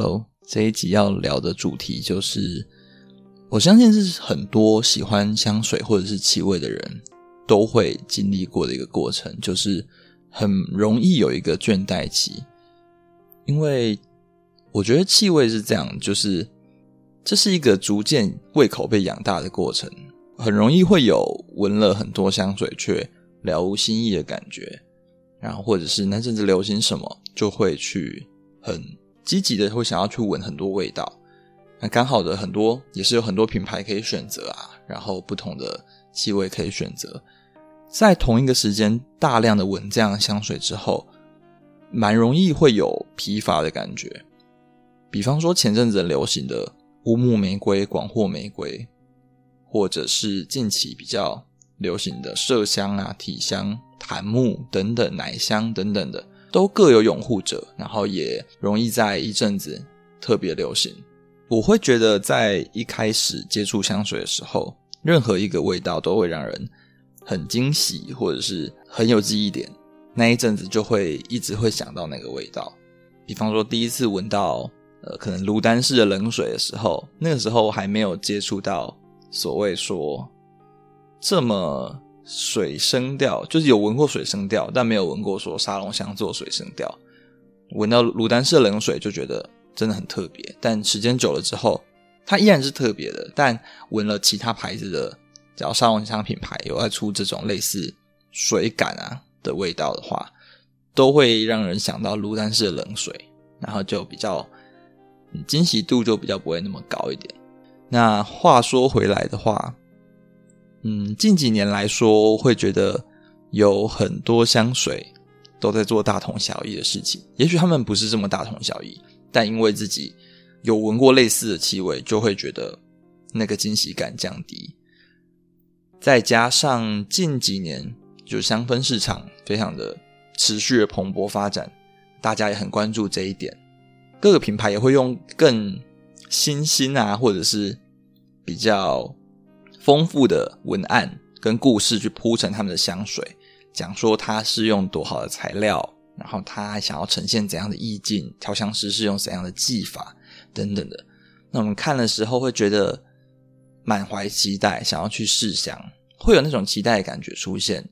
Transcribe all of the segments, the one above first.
Hello，这一集要聊的主题就是，我相信是很多喜欢香水或者是气味的人都会经历过的一个过程，就是很容易有一个倦怠期。因为我觉得气味是这样，就是这是一个逐渐胃口被养大的过程，很容易会有闻了很多香水却了无新意的感觉，然后或者是那阵子流行什么，就会去很。积极的会想要去闻很多味道，那刚好的很多也是有很多品牌可以选择啊，然后不同的气味可以选择，在同一个时间大量的闻这样的香水之后，蛮容易会有疲乏的感觉。比方说前阵子流行的乌木玫瑰、广藿玫瑰，或者是近期比较流行的麝香啊、体香、檀木等等、奶香等等的。都各有拥护者，然后也容易在一阵子特别流行。我会觉得，在一开始接触香水的时候，任何一个味道都会让人很惊喜，或者是很有记忆点。那一阵子就会一直会想到那个味道。比方说，第一次闻到呃，可能卢丹氏的冷水的时候，那个时候还没有接触到所谓说这么。水生调就是有闻过水生调，但没有闻过说沙龙香做水生调。闻到鲁丹氏冷水就觉得真的很特别，但时间久了之后，它依然是特别的。但闻了其他牌子的，只要沙龙香品牌有在出这种类似水感啊的味道的话，都会让人想到鲁丹氏冷水，然后就比较惊喜度就比较不会那么高一点。那话说回来的话。嗯，近几年来说，会觉得有很多香水都在做大同小异的事情。也许他们不是这么大同小异，但因为自己有闻过类似的气味，就会觉得那个惊喜感降低。再加上近几年就香氛市场非常的持续的蓬勃发展，大家也很关注这一点，各个品牌也会用更新兴啊，或者是比较。丰富的文案跟故事去铺陈他们的香水，讲说它是用多好的材料，然后他想要呈现怎样的意境，调香师是用怎样的技法等等的。那我们看的时候会觉得满怀期待，想要去试香，会有那种期待的感觉出现。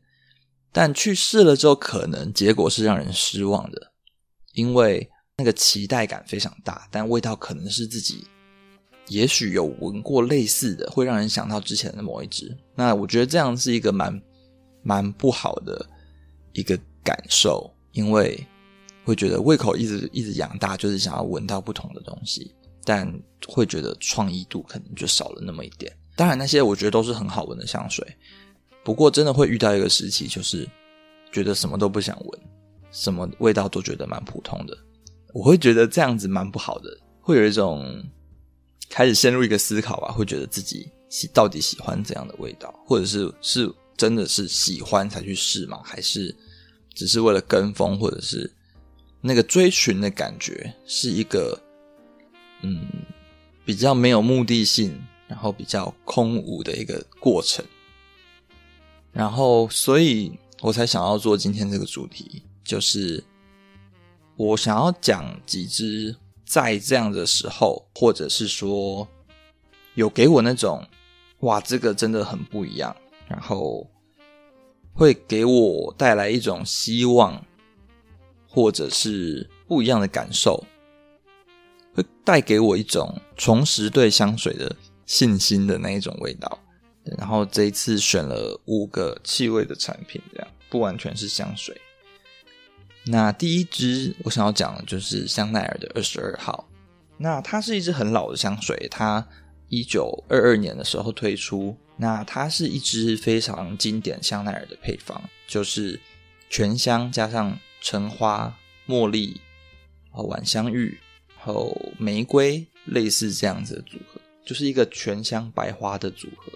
但去试了之后，可能结果是让人失望的，因为那个期待感非常大，但味道可能是自己。也许有闻过类似的，会让人想到之前的某一支。那我觉得这样是一个蛮蛮不好的一个感受，因为会觉得胃口一直一直养大，就是想要闻到不同的东西，但会觉得创意度可能就少了那么一点。当然，那些我觉得都是很好闻的香水，不过真的会遇到一个时期，就是觉得什么都不想闻，什么味道都觉得蛮普通的。我会觉得这样子蛮不好的，会有一种。开始陷入一个思考吧，会觉得自己喜到底喜欢怎样的味道，或者是是真的是喜欢才去试吗？还是只是为了跟风，或者是那个追寻的感觉是一个嗯比较没有目的性，然后比较空无的一个过程。然后，所以我才想要做今天这个主题，就是我想要讲几支。在这样的时候，或者是说有给我那种哇，这个真的很不一样，然后会给我带来一种希望，或者是不一样的感受，会带给我一种重拾对香水的信心的那一种味道。然后这一次选了五个气味的产品，这样不完全是香水。那第一支我想要讲的就是香奈儿的二十二号。那它是一支很老的香水，它一九二二年的时候推出。那它是一支非常经典香奈儿的配方，就是全香加上橙花、茉莉、和晚香玉、然后玫瑰，类似这样子的组合，就是一个全香白花的组合。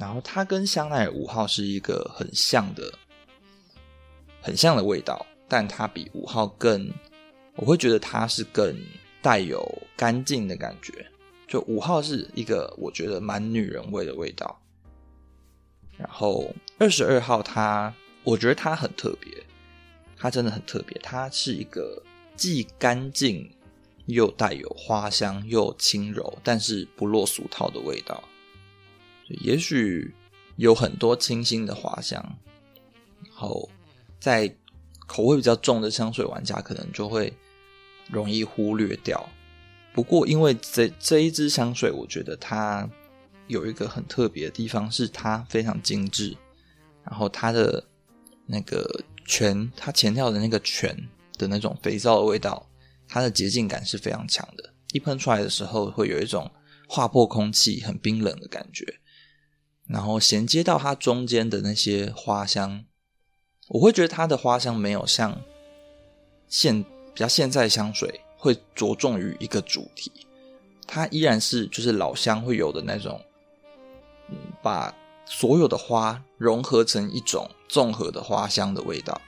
然后它跟香奈儿五号是一个很像的、很像的味道。但它比五号更，我会觉得它是更带有干净的感觉。就五号是一个我觉得蛮女人味的味道，然后二十二号它，我觉得它很特别，它真的很特别。它是一个既干净又带有花香，又轻柔，但是不落俗套的味道。也许有很多清新的花香，然后在口味比较重的香水玩家可能就会容易忽略掉。不过，因为这这一支香水，我觉得它有一个很特别的地方，是它非常精致，然后它的那个醛，它前调的那个醛的那种肥皂的味道。它的洁净感是非常强的，一喷出来的时候会有一种划破空气、很冰冷的感觉，然后衔接到它中间的那些花香，我会觉得它的花香没有像现比较现在香水会着重于一个主题，它依然是就是老香会有的那种，把所有的花融合成一种综合的花香的味道。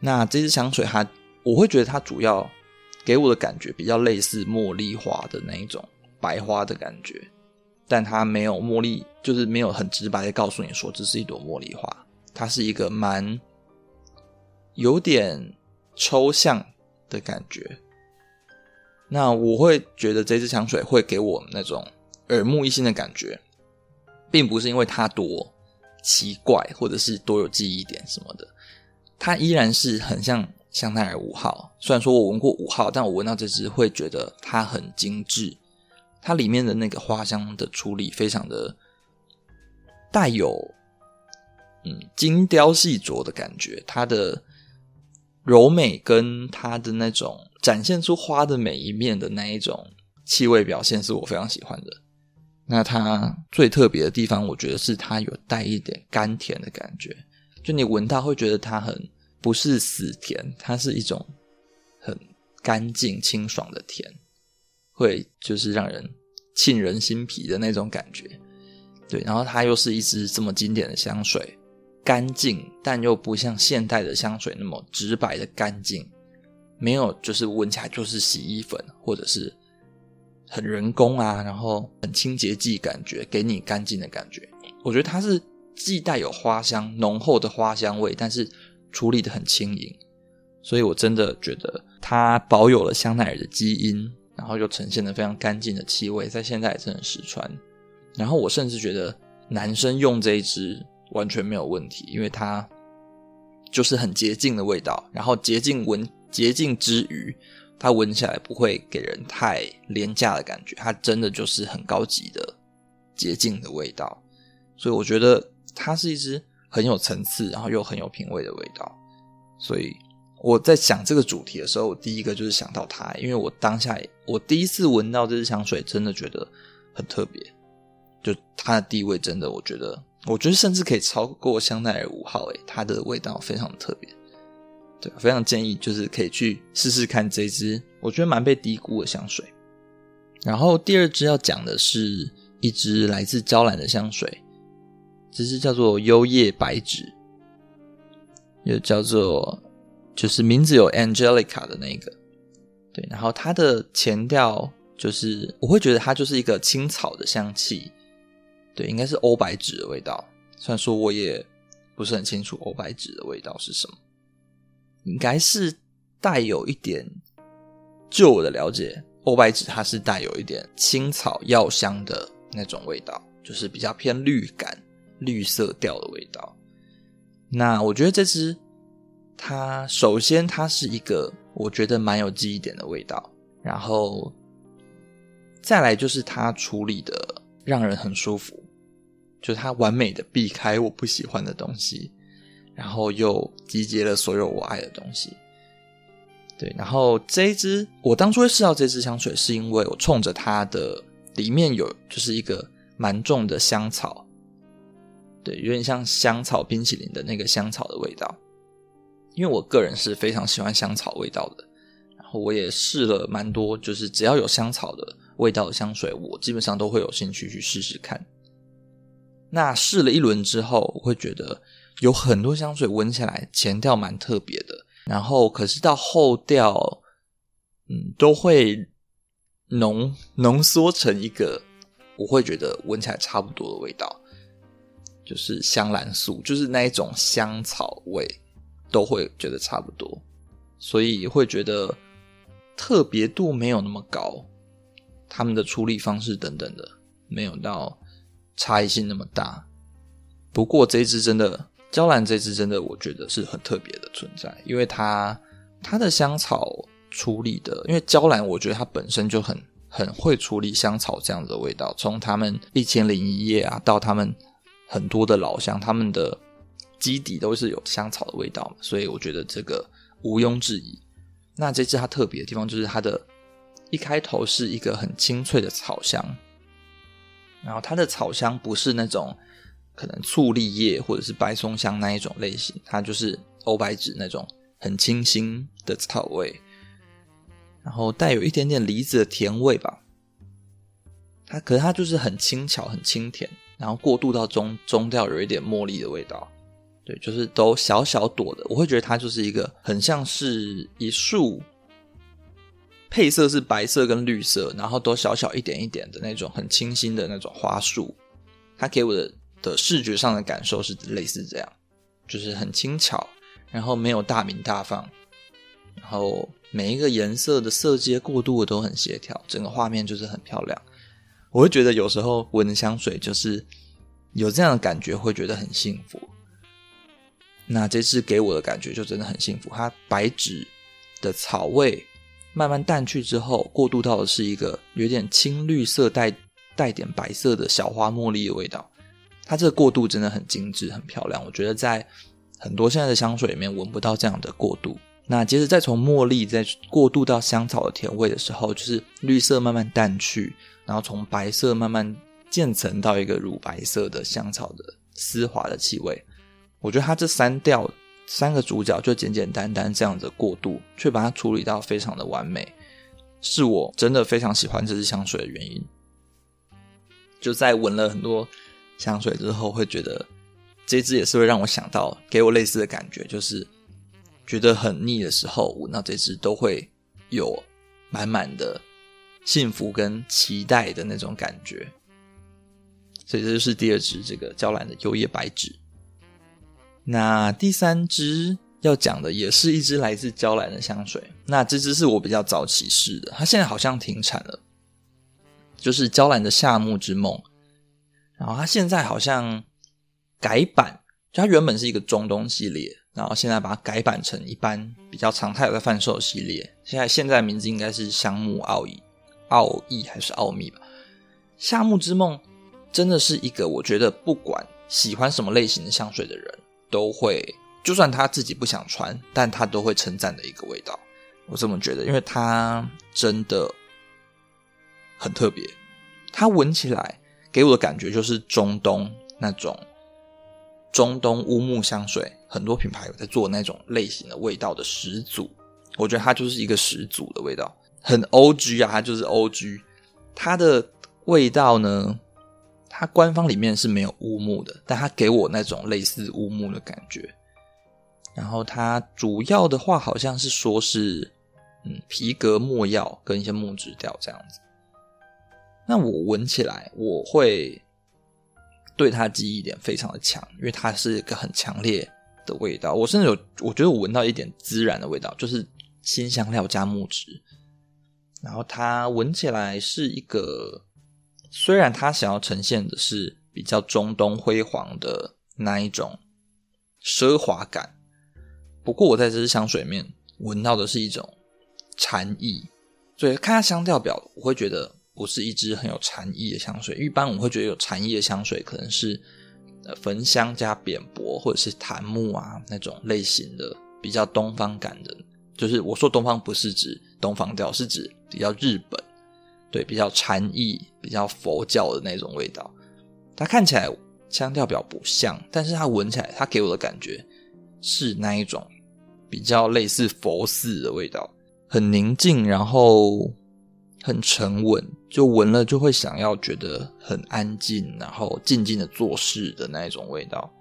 那这支香水它，我会觉得它主要。给我的感觉比较类似茉莉花的那一种白花的感觉，但它没有茉莉，就是没有很直白的告诉你说这是一朵茉莉花，它是一个蛮有点抽象的感觉。那我会觉得这支香水会给我那种耳目一新的感觉，并不是因为它多奇怪或者是多有记忆点什么的，它依然是很像。香奈儿五号，虽然说我闻过五号，但我闻到这支会觉得它很精致，它里面的那个花香的处理非常的带有嗯精雕细琢的感觉，它的柔美跟它的那种展现出花的每一面的那一种气味表现是我非常喜欢的。那它最特别的地方，我觉得是它有带一点甘甜的感觉，就你闻到会觉得它很。不是死甜，它是一种很干净清爽的甜，会就是让人沁人心脾的那种感觉。对，然后它又是一支这么经典的香水，干净但又不像现代的香水那么直白的干净，没有就是闻起来就是洗衣粉或者是很人工啊，然后很清洁剂感觉，给你干净的感觉。我觉得它是既带有花香浓厚的花香味，但是。处理得很轻盈，所以我真的觉得它保有了香奈儿的基因，然后又呈现了非常干净的气味，在现在也真的实穿。然后我甚至觉得男生用这一支完全没有问题，因为它就是很洁净的味道，然后洁净闻洁净之余，它闻起来不会给人太廉价的感觉，它真的就是很高级的洁净的味道。所以我觉得它是一支。很有层次，然后又很有品味的味道，所以我在想这个主题的时候，我第一个就是想到它，因为我当下我第一次闻到这支香水，真的觉得很特别，就它的地位真的，我觉得，我觉得甚至可以超过香奈儿五号，诶，它的味道非常特别，对，非常建议就是可以去试试看这支，我觉得蛮被低估的香水。然后第二支要讲的是一支来自娇兰的香水。这支叫做幽夜白芷，又叫做就是名字有 Angelica 的那个，对，然后它的前调就是我会觉得它就是一个青草的香气，对，应该是欧白芷的味道。虽然说我也不是很清楚欧白芷的味道是什么，应该是带有一点，就我的了解，欧白芷它是带有一点青草药香的那种味道，就是比较偏绿感。绿色调的味道，那我觉得这支它首先它是一个我觉得蛮有记忆点的味道，然后再来就是它处理的让人很舒服，就是它完美的避开我不喜欢的东西，然后又集结了所有我爱的东西。对，然后这一支我当初会试到这支香水，是因为我冲着它的里面有就是一个蛮重的香草。对，有点像香草冰淇淋的那个香草的味道，因为我个人是非常喜欢香草味道的，然后我也试了蛮多，就是只要有香草的味道的香水，我基本上都会有兴趣去试试看。那试了一轮之后，我会觉得有很多香水闻起来前调蛮特别的，然后可是到后调，嗯，都会浓浓缩成一个，我会觉得闻起来差不多的味道。就是香兰素，就是那一种香草味，都会觉得差不多，所以会觉得特别度没有那么高，他们的处理方式等等的没有到差异性那么大。不过这支真的，娇兰这支真的，我觉得是很特别的存在，因为它它的香草处理的，因为娇兰我觉得它本身就很很会处理香草这样子的味道，从他们一千零一夜啊到他们很多的老香，他们的基底都是有香草的味道嘛，所以我觉得这个毋庸置疑。那这支它特别的地方就是它的一开头是一个很清脆的草香，然后它的草香不是那种。可能醋栗叶或者是白松香那一种类型，它就是欧白芷那种很清新的草味，然后带有一点点梨子的甜味吧。它可是它就是很轻巧、很清甜，然后过渡到中中调有一点茉莉的味道。对，就是都小小朵的，我会觉得它就是一个很像是一束配色是白色跟绿色，然后都小小一点一点的那种很清新的那种花束。它给我的。的视觉上的感受是类似这样，就是很轻巧，然后没有大鸣大放，然后每一个颜色的色阶过渡都很协调，整个画面就是很漂亮。我会觉得有时候闻香水就是有这样的感觉，会觉得很幸福。那这次给我的感觉就真的很幸福，它白芷的草味慢慢淡去之后，过渡到的是一个有点青绿色带带点白色的小花茉莉的味道。它这个过渡真的很精致、很漂亮，我觉得在很多现在的香水里面闻不到这样的过渡。那接着再从茉莉再过渡到香草的甜味的时候，就是绿色慢慢淡去，然后从白色慢慢渐层到一个乳白色的香草的丝滑的气味。我觉得它这三调三个主角就简简单单这样的过渡，却把它处理到非常的完美，是我真的非常喜欢这支香水的原因。就在闻了很多。香水之后会觉得这支也是会让我想到，给我类似的感觉，就是觉得很腻的时候闻到这支都会有满满的幸福跟期待的那种感觉。所以这就是第二支这个娇兰的幽叶白芷。那第三支要讲的也是一支来自娇兰的香水，那这支是我比较早期试的，它现在好像停产了，就是娇兰的夏目之梦。然后它现在好像改版，就它原本是一个中东系列，然后现在把它改版成一般比较常态的贩售系列。现在现在名字应该是香木奥义，奥义还是奥秘吧？夏目之梦真的是一个我觉得不管喜欢什么类型的香水的人都会，就算他自己不想穿，但他都会称赞的一个味道。我这么觉得，因为它真的很特别，它闻起来。给我的感觉就是中东那种中东乌木香水，很多品牌有在做那种类型的味道的始祖。我觉得它就是一个始祖的味道，很 OG 啊，它就是 OG。它的味道呢，它官方里面是没有乌木的，但它给我那种类似乌木的感觉。然后它主要的话好像是说是嗯皮革、没药跟一些木质调这样子。那我闻起来，我会对它记忆点非常的强，因为它是一个很强烈的味道。我甚至有，我觉得我闻到一点孜然的味道，就是辛香料加木质。然后它闻起来是一个，虽然它想要呈现的是比较中东辉煌的那一种奢华感，不过我在这支香水里面闻到的是一种禅意。所以看它香调表，我会觉得。不是一支很有禅意的香水，一般我们会觉得有禅意的香水可能是焚香加扁柏或者是檀木啊那种类型的比较东方感的，就是我说东方不是指东方调，是指比较日本，对，比较禅意、比较佛教的那种味道。它看起来香调表不像，但是它闻起来，它给我的感觉是那一种比较类似佛寺的味道，很宁静，然后。很沉稳，就闻了就会想要觉得很安静，然后静静的做事的那一种味道。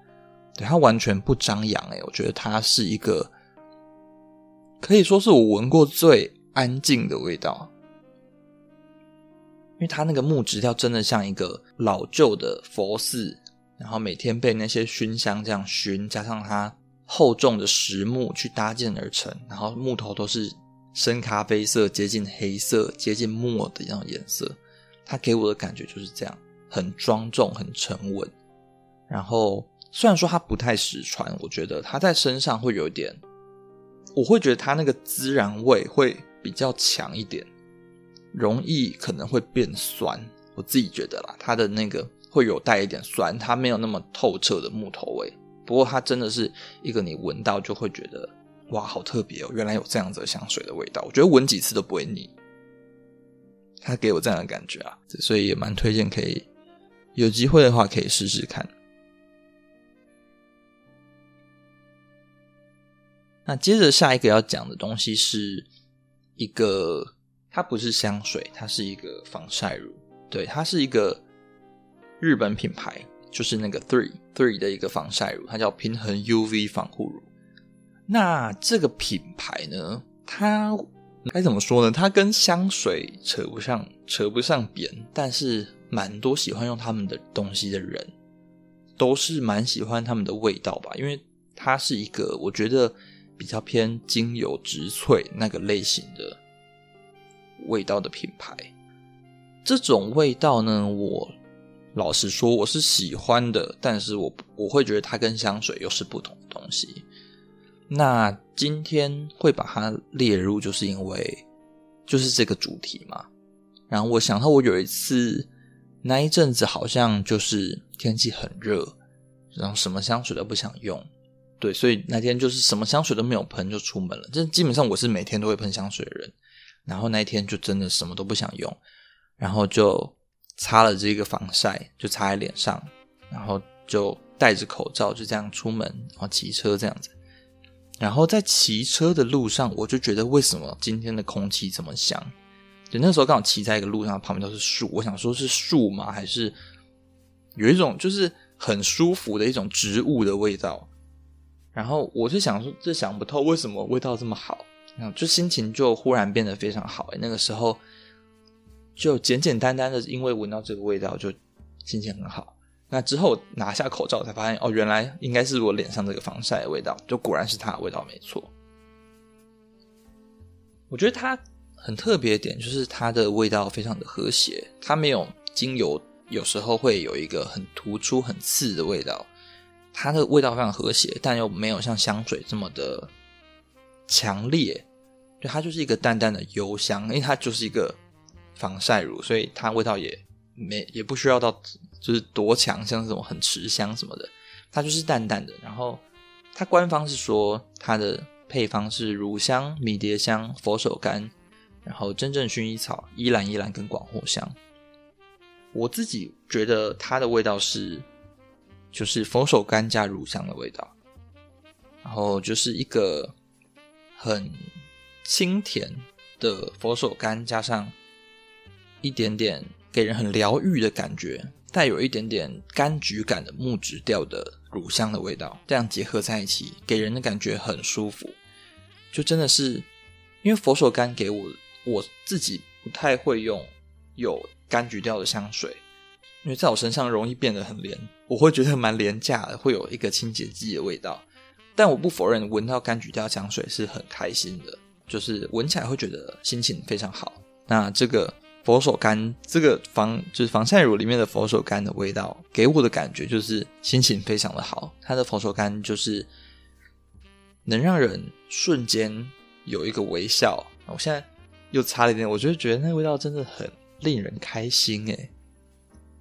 对，它完全不张扬，诶，我觉得它是一个可以说是我闻过最安静的味道，因为它那个木质调真的像一个老旧的佛寺，然后每天被那些熏香这样熏，加上它厚重的实木去搭建而成，然后木头都是深咖啡色，接近黑色，接近墨的一样颜色。它给我的感觉就是这样，很庄重，很沉稳。然后虽然说它不太实穿，我觉得它在身上会有一点，我会觉得它那个孜然味会比较强一点，容易可能会变酸。我自己觉得啦，它的那个会有带一点酸，它没有那么透彻的木头味。不过它真的是一个你闻到就会觉得哇，好特别哦！原来有这样子的香水的味道，我觉得闻几次都不会腻。它给我这样的感觉啊，所以也蛮推荐，可以有机会的话可以试试看。那接着下一个要讲的东西是一个，它不是香水，它是一个防晒乳。对，它是一个日本品牌，就是那个 Three Three 的一个防晒乳，它叫平衡 UV 防护乳。那这个品牌呢，它该怎么说呢？它跟香水扯不上，扯不上边，但是蛮多喜欢用他们的东西的人，都是蛮喜欢他们的味道吧，因为它是一个我觉得。比较偏精油植萃那个类型的味道的品牌，这种味道呢，我老实说我是喜欢的，但是我我会觉得它跟香水又是不同的东西。那今天会把它列入，就是因为就是这个主题嘛。然后我想到我有一次那一阵子好像就是天气很热，然后什么香水都不想用。对，所以那天就是什么香水都没有喷就出门了。这基本上我是每天都会喷香水的人，然后那一天就真的什么都不想用，然后就擦了这个防晒，就擦在脸上，然后就戴着口罩就这样出门，然后骑车这样子。然后在骑车的路上，我就觉得为什么今天的空气这么香？就那时候刚好骑在一个路上，旁边都是树，我想说是树吗？还是有一种就是很舒服的一种植物的味道？然后我就想说，这想不透为什么味道这么好，然后就心情就忽然变得非常好。那个时候就简简单单的，因为闻到这个味道就心情很好。那之后拿下口罩才发现，哦，原来应该是我脸上这个防晒的味道，就果然是它的味道没错。我觉得它很特别的点就是它的味道非常的和谐，它没有精油有时候会有一个很突出、很刺的味道。它的味道非常和谐，但又没有像香水这么的强烈。对，它就是一个淡淡的幽香，因为它就是一个防晒乳，所以它味道也没也不需要到就是多强，像这种很持香什么的。它就是淡淡的。然后它官方是说它的配方是乳香、迷迭香、佛手柑，然后真正薰衣草、依兰依兰跟广藿香。我自己觉得它的味道是。就是佛手柑加乳香的味道，然后就是一个很清甜的佛手柑，加上一点点给人很疗愈的感觉，带有一点点柑橘感的木质调的乳香的味道，这样结合在一起，给人的感觉很舒服。就真的是因为佛手柑给我，我自己不太会用有柑橘调的香水。因为在我身上容易变得很廉，我会觉得蛮廉价的，会有一个清洁剂的味道。但我不否认，闻到柑橘调香水是很开心的，就是闻起来会觉得心情非常好。那这个佛手柑，这个防就是防晒乳里面的佛手柑的味道，给我的感觉就是心情非常的好。它的佛手柑就是能让人瞬间有一个微笑。我现在又擦了一点，我就觉得那味道真的很令人开心诶。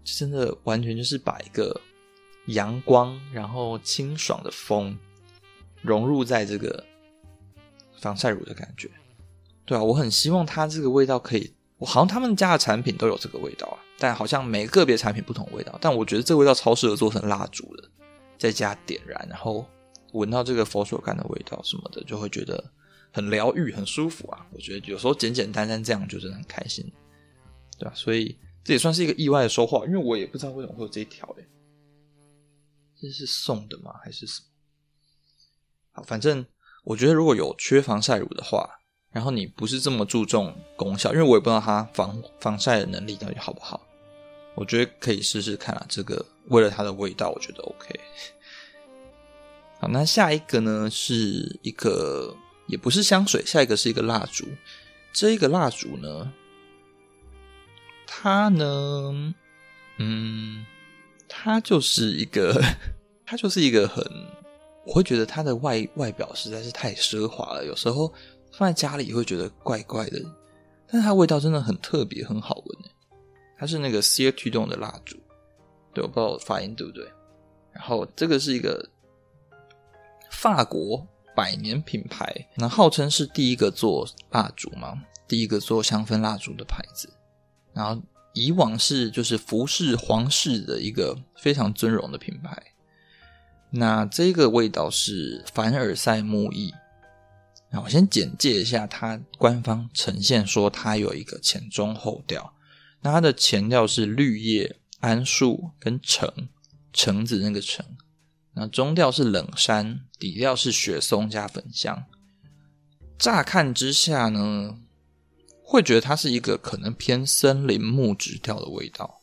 真的完全就是把一个阳光，然后清爽的风融入在这个防晒乳的感觉。对啊，我很希望它这个味道可以，我好像他们家的产品都有这个味道啊，但好像每个别产品不同味道。但我觉得这个味道超适合做成蜡烛的，在家点燃，然后闻到这个佛手柑的味道什么的，就会觉得很疗愈、很舒服啊。我觉得有时候简简单单这样就真的很开心，对啊，所以。这也算是一个意外的收获，因为我也不知道为什么会有这一条诶，这是送的吗？还是什么？好，反正我觉得如果有缺防晒乳的话，然后你不是这么注重功效，因为我也不知道它防防晒的能力到底好不好，我觉得可以试试看啊。这个为了它的味道，我觉得 OK。好，那下一个呢是一个也不是香水，下一个是一个蜡烛。这一个蜡烛呢，它呢，嗯，它就是一个，它就是一个很，我会觉得它的外外表实在是太奢华了，有时候放在家里会觉得怪怪的，但是它味道真的很特别，很好闻。它是那个 Cirtido 的蜡烛，对，我不知道我发音对不对。然后这个是一个法国。百年品牌，那号称是第一个做蜡烛嘛，第一个做香氛蜡烛的牌子。然后以往是就是服侍皇室的一个非常尊荣的品牌。那这个味道是凡尔赛木艺。那我先简介一下，它官方呈现说它有一个前中后调。那它的前调是绿叶、桉树跟橙，橙子那个橙。那中调是冷杉，底调是雪松加粉香。乍看之下呢，会觉得它是一个可能偏森林木质调的味道。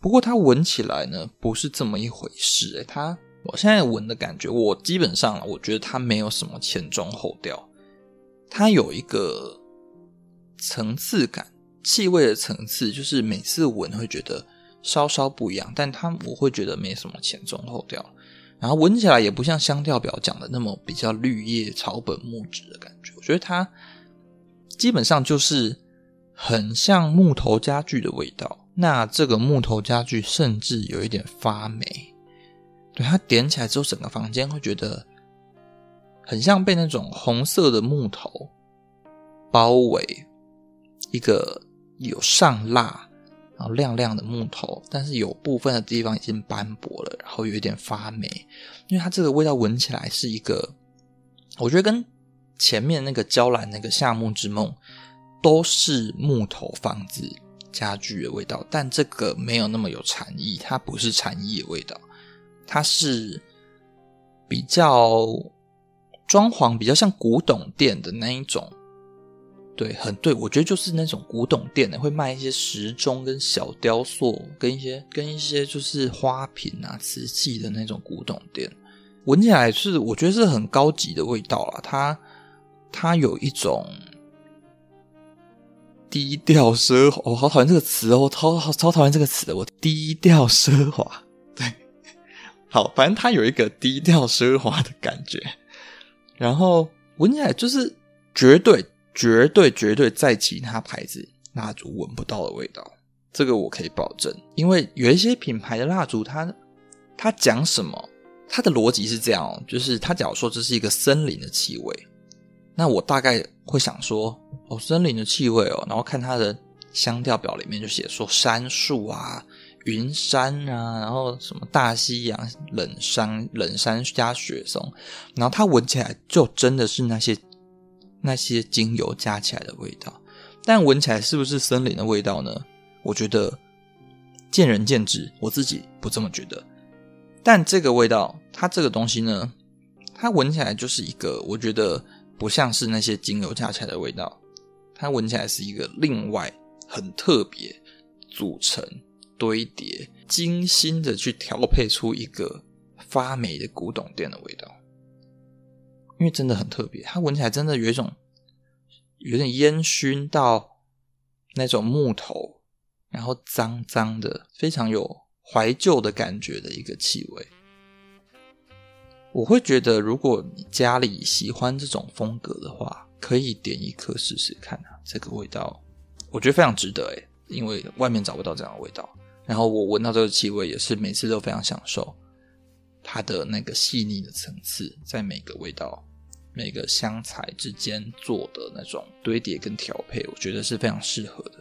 不过它闻起来呢，不是这么一回事。诶，它我现在闻的感觉，我基本上我觉得它没有什么前中后调，它有一个层次感，气味的层次，就是每次闻会觉得稍稍不一样，但它我会觉得没什么前中后调。然后闻起来也不像香调表讲的那么比较绿叶草本木质的感觉，我觉得它基本上就是很像木头家具的味道。那这个木头家具甚至有一点发霉，对，它点起来之后，整个房间会觉得很像被那种红色的木头包围，一个有上蜡。然后亮亮的木头，但是有部分的地方已经斑驳了，然后有一点发霉，因为它这个味道闻起来是一个，我觉得跟前面那个娇兰那个夏木之梦都是木头房子家具的味道，但这个没有那么有禅意，它不是禅意的味道，它是比较装潢比较像古董店的那一种。对，很对，我觉得就是那种古董店的，会卖一些时钟跟小雕塑，跟一些跟一些就是花瓶啊、瓷器的那种古董店，闻起来是我觉得是很高级的味道啦。它它有一种低调奢华，我、好讨厌这个词哦，超超超讨厌这个词的，我低调奢华。好，反正它有一个低调奢华的感觉，然后闻起来就是绝对。绝对绝对在其他牌子蜡烛闻不到的味道，这个我可以保证。因为有一些品牌的蜡烛，它它讲什么，它的逻辑是这样哦，就是它假如说这是一个森林的气味，那我大概会想说，哦，森林的气味哦，然后看它的香调表里面就写说杉树啊、云杉啊，然后什么大西洋冷杉、冷杉加雪松，然后它闻起来就真的是那些。那些精油加起来的味道，但闻起来是不是森林的味道呢？我觉得见仁见智，我自己不这么觉得。但这个味道，它这个东西呢，它闻起来就是一个，我觉得不像是那些精油加起来的味道，它闻起来是一个另外很特别组成、堆叠、精心的去调配出一个发霉的古董店的味道。因为真的很特别，它闻起来真的有一种有点烟熏到那种木头，然后脏脏的，非常有怀旧的感觉的一个气味。我会觉得，如果你家里喜欢这种风格的话，可以点一颗试试看啊。这个味道，我觉得非常值得诶，因为外面找不到这样的味道。然后我闻到这个气味，也是每次都非常享受。它的那个细腻的层次，在每个味道、每个香材之间做的那种堆叠跟调配，我觉得是非常适合的。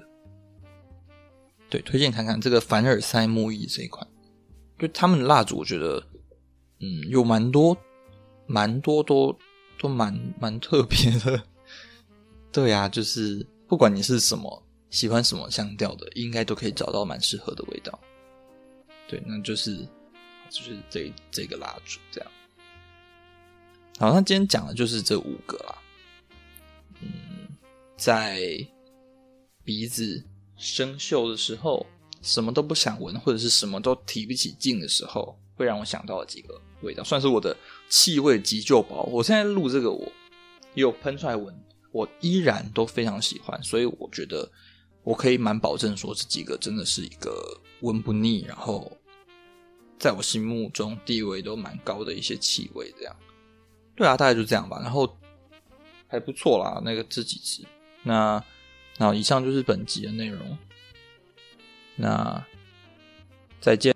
对，推荐看看这个凡尔赛木艺这一款，就他们的蜡烛，我觉得，嗯，有蛮多、蛮多都都蛮蛮特别的。对呀、啊，就是不管你是什么喜欢什么香调的，应该都可以找到蛮适合的味道。对，那就是。就是这这个蜡烛这样，好，那今天讲的就是这五个啦。嗯，在鼻子生锈的时候，什么都不想闻，或者是什么都提不起劲的时候，会让我想到了几个味道，算是我的气味急救包。我现在录这个，我也有喷出来闻，我依然都非常喜欢。所以我觉得我可以蛮保证说，这几个真的是一个闻不腻，然后在我心目中地位都蛮高的一些气味。这样，对啊，大概就这样吧。然后还不错啦，那个这几支。那那以上就是本集的内容。那再见。